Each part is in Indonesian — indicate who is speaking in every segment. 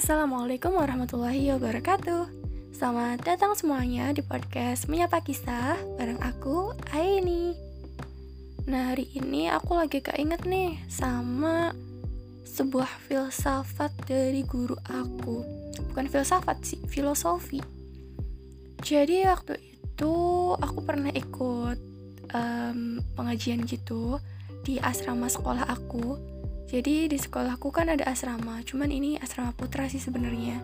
Speaker 1: Assalamualaikum warahmatullahi wabarakatuh. Selamat datang semuanya di podcast Menyapa Kisah Bareng aku, Aini. Nah hari ini aku lagi keinget nih Sama sebuah filsafat dari guru aku. Bukan filsafat sih, filosofi. Jadi waktu itu aku pernah ikut um, pengajian gitu Di asrama sekolah aku jadi di sekolahku kan ada asrama, cuman ini asrama putra sih sebenarnya.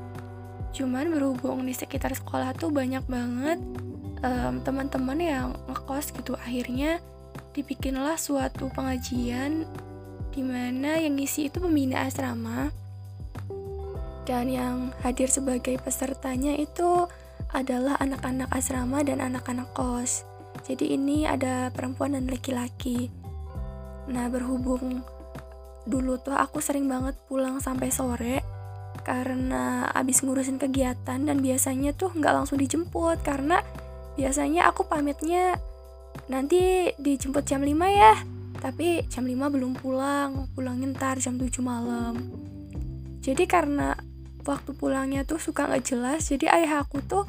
Speaker 1: Cuman berhubung di sekitar sekolah tuh banyak banget um, teman-teman yang ngekos gitu, akhirnya dibikinlah suatu pengajian di mana yang ngisi itu pembina asrama dan yang hadir sebagai pesertanya itu adalah anak-anak asrama dan anak-anak kos. Jadi ini ada perempuan dan laki-laki. Nah, berhubung dulu tuh aku sering banget pulang sampai sore karena abis ngurusin kegiatan dan biasanya tuh nggak langsung dijemput karena biasanya aku pamitnya nanti dijemput jam 5 ya tapi jam 5 belum pulang pulangin ntar jam 7 malam. Jadi karena waktu pulangnya tuh suka nggak jelas jadi ayah aku tuh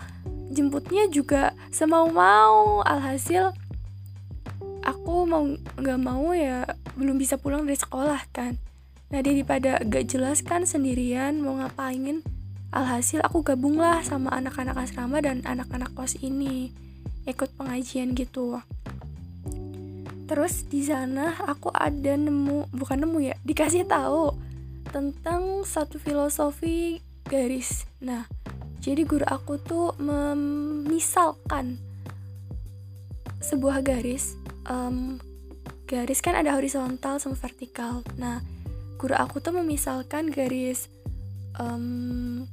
Speaker 1: jemputnya juga semau-mau. Alhasil aku mau nggak mau ya belum bisa pulang dari sekolah kan? Nah daripada gak jelas kan sendirian mau ngapain? Alhasil aku gabunglah sama anak-anak asrama dan anak-anak kos ini ikut pengajian gitu. Terus di sana aku ada nemu bukan nemu ya dikasih tahu tentang satu filosofi garis. Nah jadi guru aku tuh memisalkan sebuah garis um, garis kan ada horizontal sama vertikal. Nah, guru aku tuh memisalkan garis um,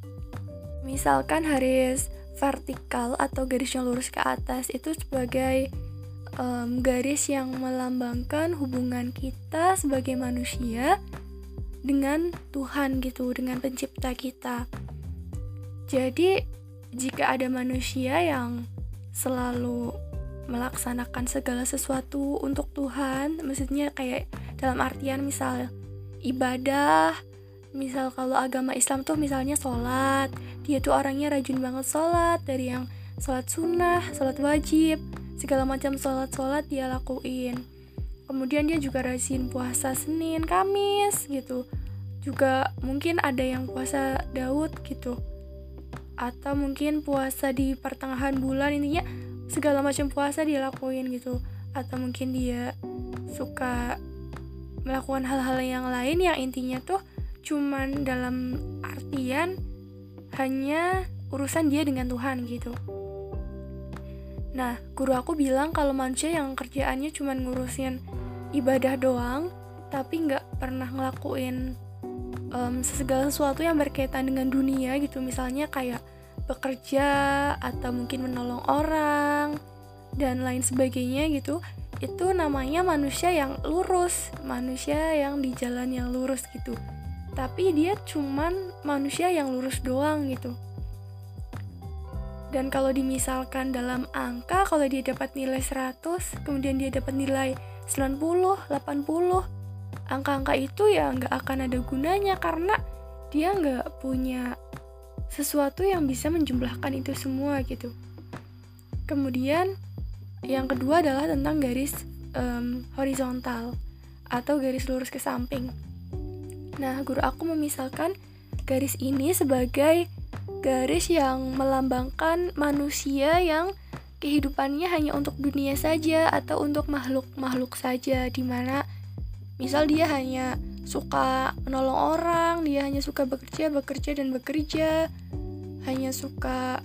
Speaker 1: misalkan garis vertikal atau garis yang lurus ke atas itu sebagai um, garis yang melambangkan hubungan kita sebagai manusia dengan Tuhan gitu, dengan pencipta kita. Jadi, jika ada manusia yang selalu melaksanakan segala sesuatu untuk Tuhan maksudnya kayak dalam artian misal ibadah misal kalau agama Islam tuh misalnya sholat dia tuh orangnya rajin banget sholat dari yang sholat sunnah sholat wajib segala macam sholat sholat dia lakuin. Kemudian dia juga rajin puasa Senin Kamis gitu. Juga mungkin ada yang puasa Daud gitu. Atau mungkin puasa di pertengahan bulan intinya segala macam puasa dia lakuin gitu atau mungkin dia suka melakukan hal-hal yang lain yang intinya tuh cuman dalam artian hanya urusan dia dengan Tuhan gitu. Nah, guru aku bilang kalau manusia yang kerjaannya cuman ngurusin ibadah doang, tapi nggak pernah ngelakuin um, segala sesuatu yang berkaitan dengan dunia gitu, misalnya kayak bekerja atau mungkin menolong orang dan lain sebagainya gitu itu namanya manusia yang lurus manusia yang di jalan yang lurus gitu. Tapi dia cuman manusia yang lurus doang gitu. Dan kalau dimisalkan dalam angka kalau dia dapat nilai 100 kemudian dia dapat nilai 90 80 angka-angka itu ya nggak akan ada gunanya karena dia nggak punya sesuatu yang bisa menjumlahkan itu semua gitu. Kemudian yang kedua adalah tentang garis um, horizontal atau garis lurus ke samping. Nah, guru aku memisalkan garis ini sebagai garis yang melambangkan manusia yang kehidupannya hanya untuk dunia saja atau untuk makhluk-makhluk saja di mana misal dia hanya suka menolong orang, dia hanya suka bekerja, bekerja dan bekerja hanya suka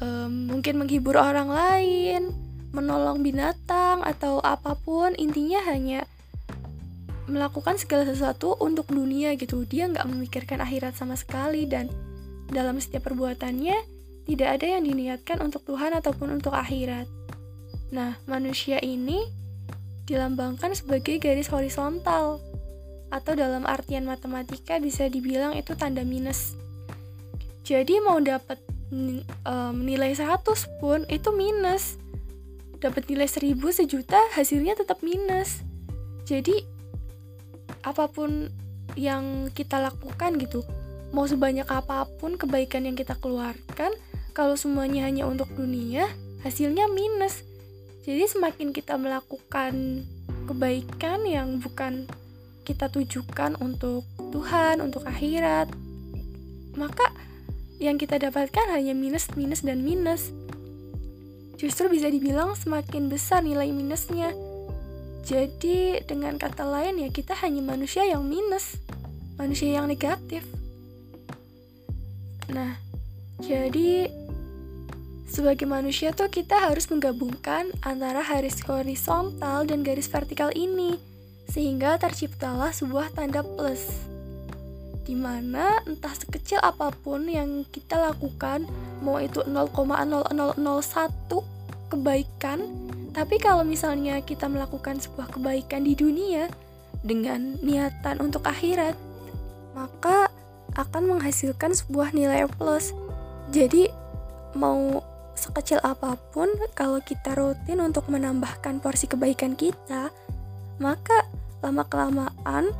Speaker 1: um, mungkin menghibur orang lain, menolong binatang atau apa pun, intinya hanya melakukan segala sesuatu untuk dunia gitu. Dia nggak memikirkan akhirat sama sekali dan dalam setiap perbuatannya tidak ada yang diniatkan untuk Tuhan ataupun untuk akhirat. Nah, manusia ini dilambangkan sebagai garis horizontal atau dalam artian matematika bisa dibilang itu tanda minus. Jadi mau dapat um, nilai 100 pun itu minus. Dapat nilai 1000 sejuta hasilnya tetap minus. Jadi apa pun yang kita lakukan gitu mau sebanyak apa pun kebaikan yang kita keluarkan, kalau semuanya hanya untuk dunia, hasilnya minus. Jadi semakin kita melakukan kebaikan yang bukan kita tujukan untuk Tuhan, untuk akhirat, maka yang kita dapatkan hanya minus, minus, dan minus. Justru bisa dibilang semakin besar nilai minusnya. Jadi dengan kata lain ya kita hanya manusia yang minus, manusia yang negatif. Nah, jadi sebagai manusia tuh kita harus menggabungkan antara garis horizontal dan garis vertikal ini sehingga terciptalah sebuah tanda plus di mana entah sekecil apa pun yang kita lakukan mau itu 0,0001 kebaikan tapi kalau misalnya kita melakukan sebuah kebaikan di dunia dengan niatan untuk akhirat maka akan menghasilkan sebuah nilai plus. Jadi mau sekecil apa pun, kalau kita rutin untuk menambahkan porsi kebaikan kita, maka lama-kelamaan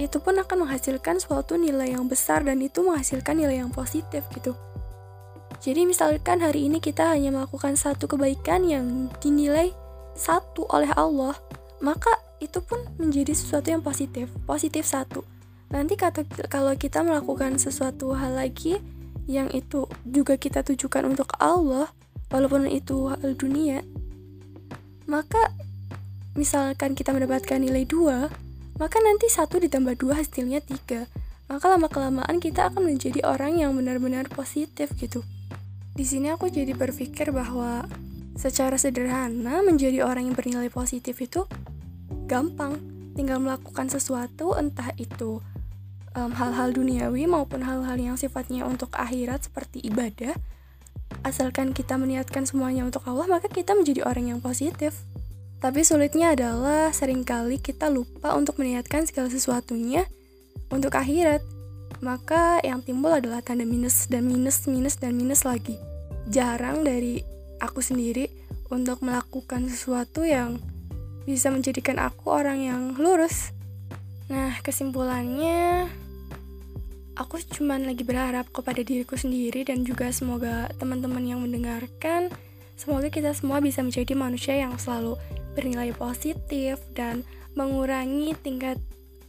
Speaker 1: itu pun akan menghasilkan suatu nilai yang besar dan itu menghasilkan nilai yang positif gitu. Jadi misalkan hari ini kita hanya melakukan satu kebaikan yang dinilai satu oleh Allah, maka itu pun menjadi sesuatu yang positif, positif satu. Nanti kalau kita melakukan sesuatu hal lagi yang itu juga kita tujukan untuk Allah walaupun itu hal dunia maka misalkan kita mendapatkan nilai 2 maka nanti satu ditambah dua hasilnya tiga. Maka lama kelamaan kita akan menjadi orang yang benar-benar positif gitu. Di sini aku jadi berpikir bahwa secara sederhana menjadi orang yang bernilai positif itu gampang. Tinggal melakukan sesuatu entah itu hal hal-hal duniawi maupun hal-hal yang sifatnya untuk akhirat seperti ibadah. Asalkan kita meniatkan semuanya untuk Allah maka kita menjadi orang yang positif tapi sulitnya adalah sering kali kita lupa untuk meniatkan segala sesuatunya untuk akhirat. Maka yang timbul adalah tanda minus dan minus minus dan minus lagi. Jarang dari aku sendiri untuk melakukan sesuatu yang bisa menjadikan aku orang yang lurus. Nah, kesimpulannya aku cuman lagi berharap kepada diriku sendiri dan juga semoga teman-teman yang mendengarkan semoga kita semua bisa menjadi manusia yang selalu bernilai positif dan mengurangi tingkat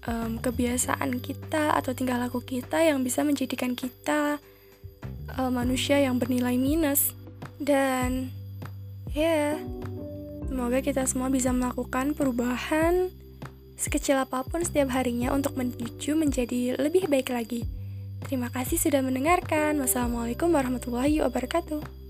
Speaker 1: um, kebiasaan kita atau tingkah laku kita yang bisa menjadikan kita uh, manusia yang bernilai minus dan ya yeah, semoga kita semua bisa melakukan perubahan sekecil apa pun setiap harinya untuk menuju menjadi lebih baik lagi. Terima kasih sudah mendengarkan. Wassalamualaikum warahmatullahi wabarakatuh.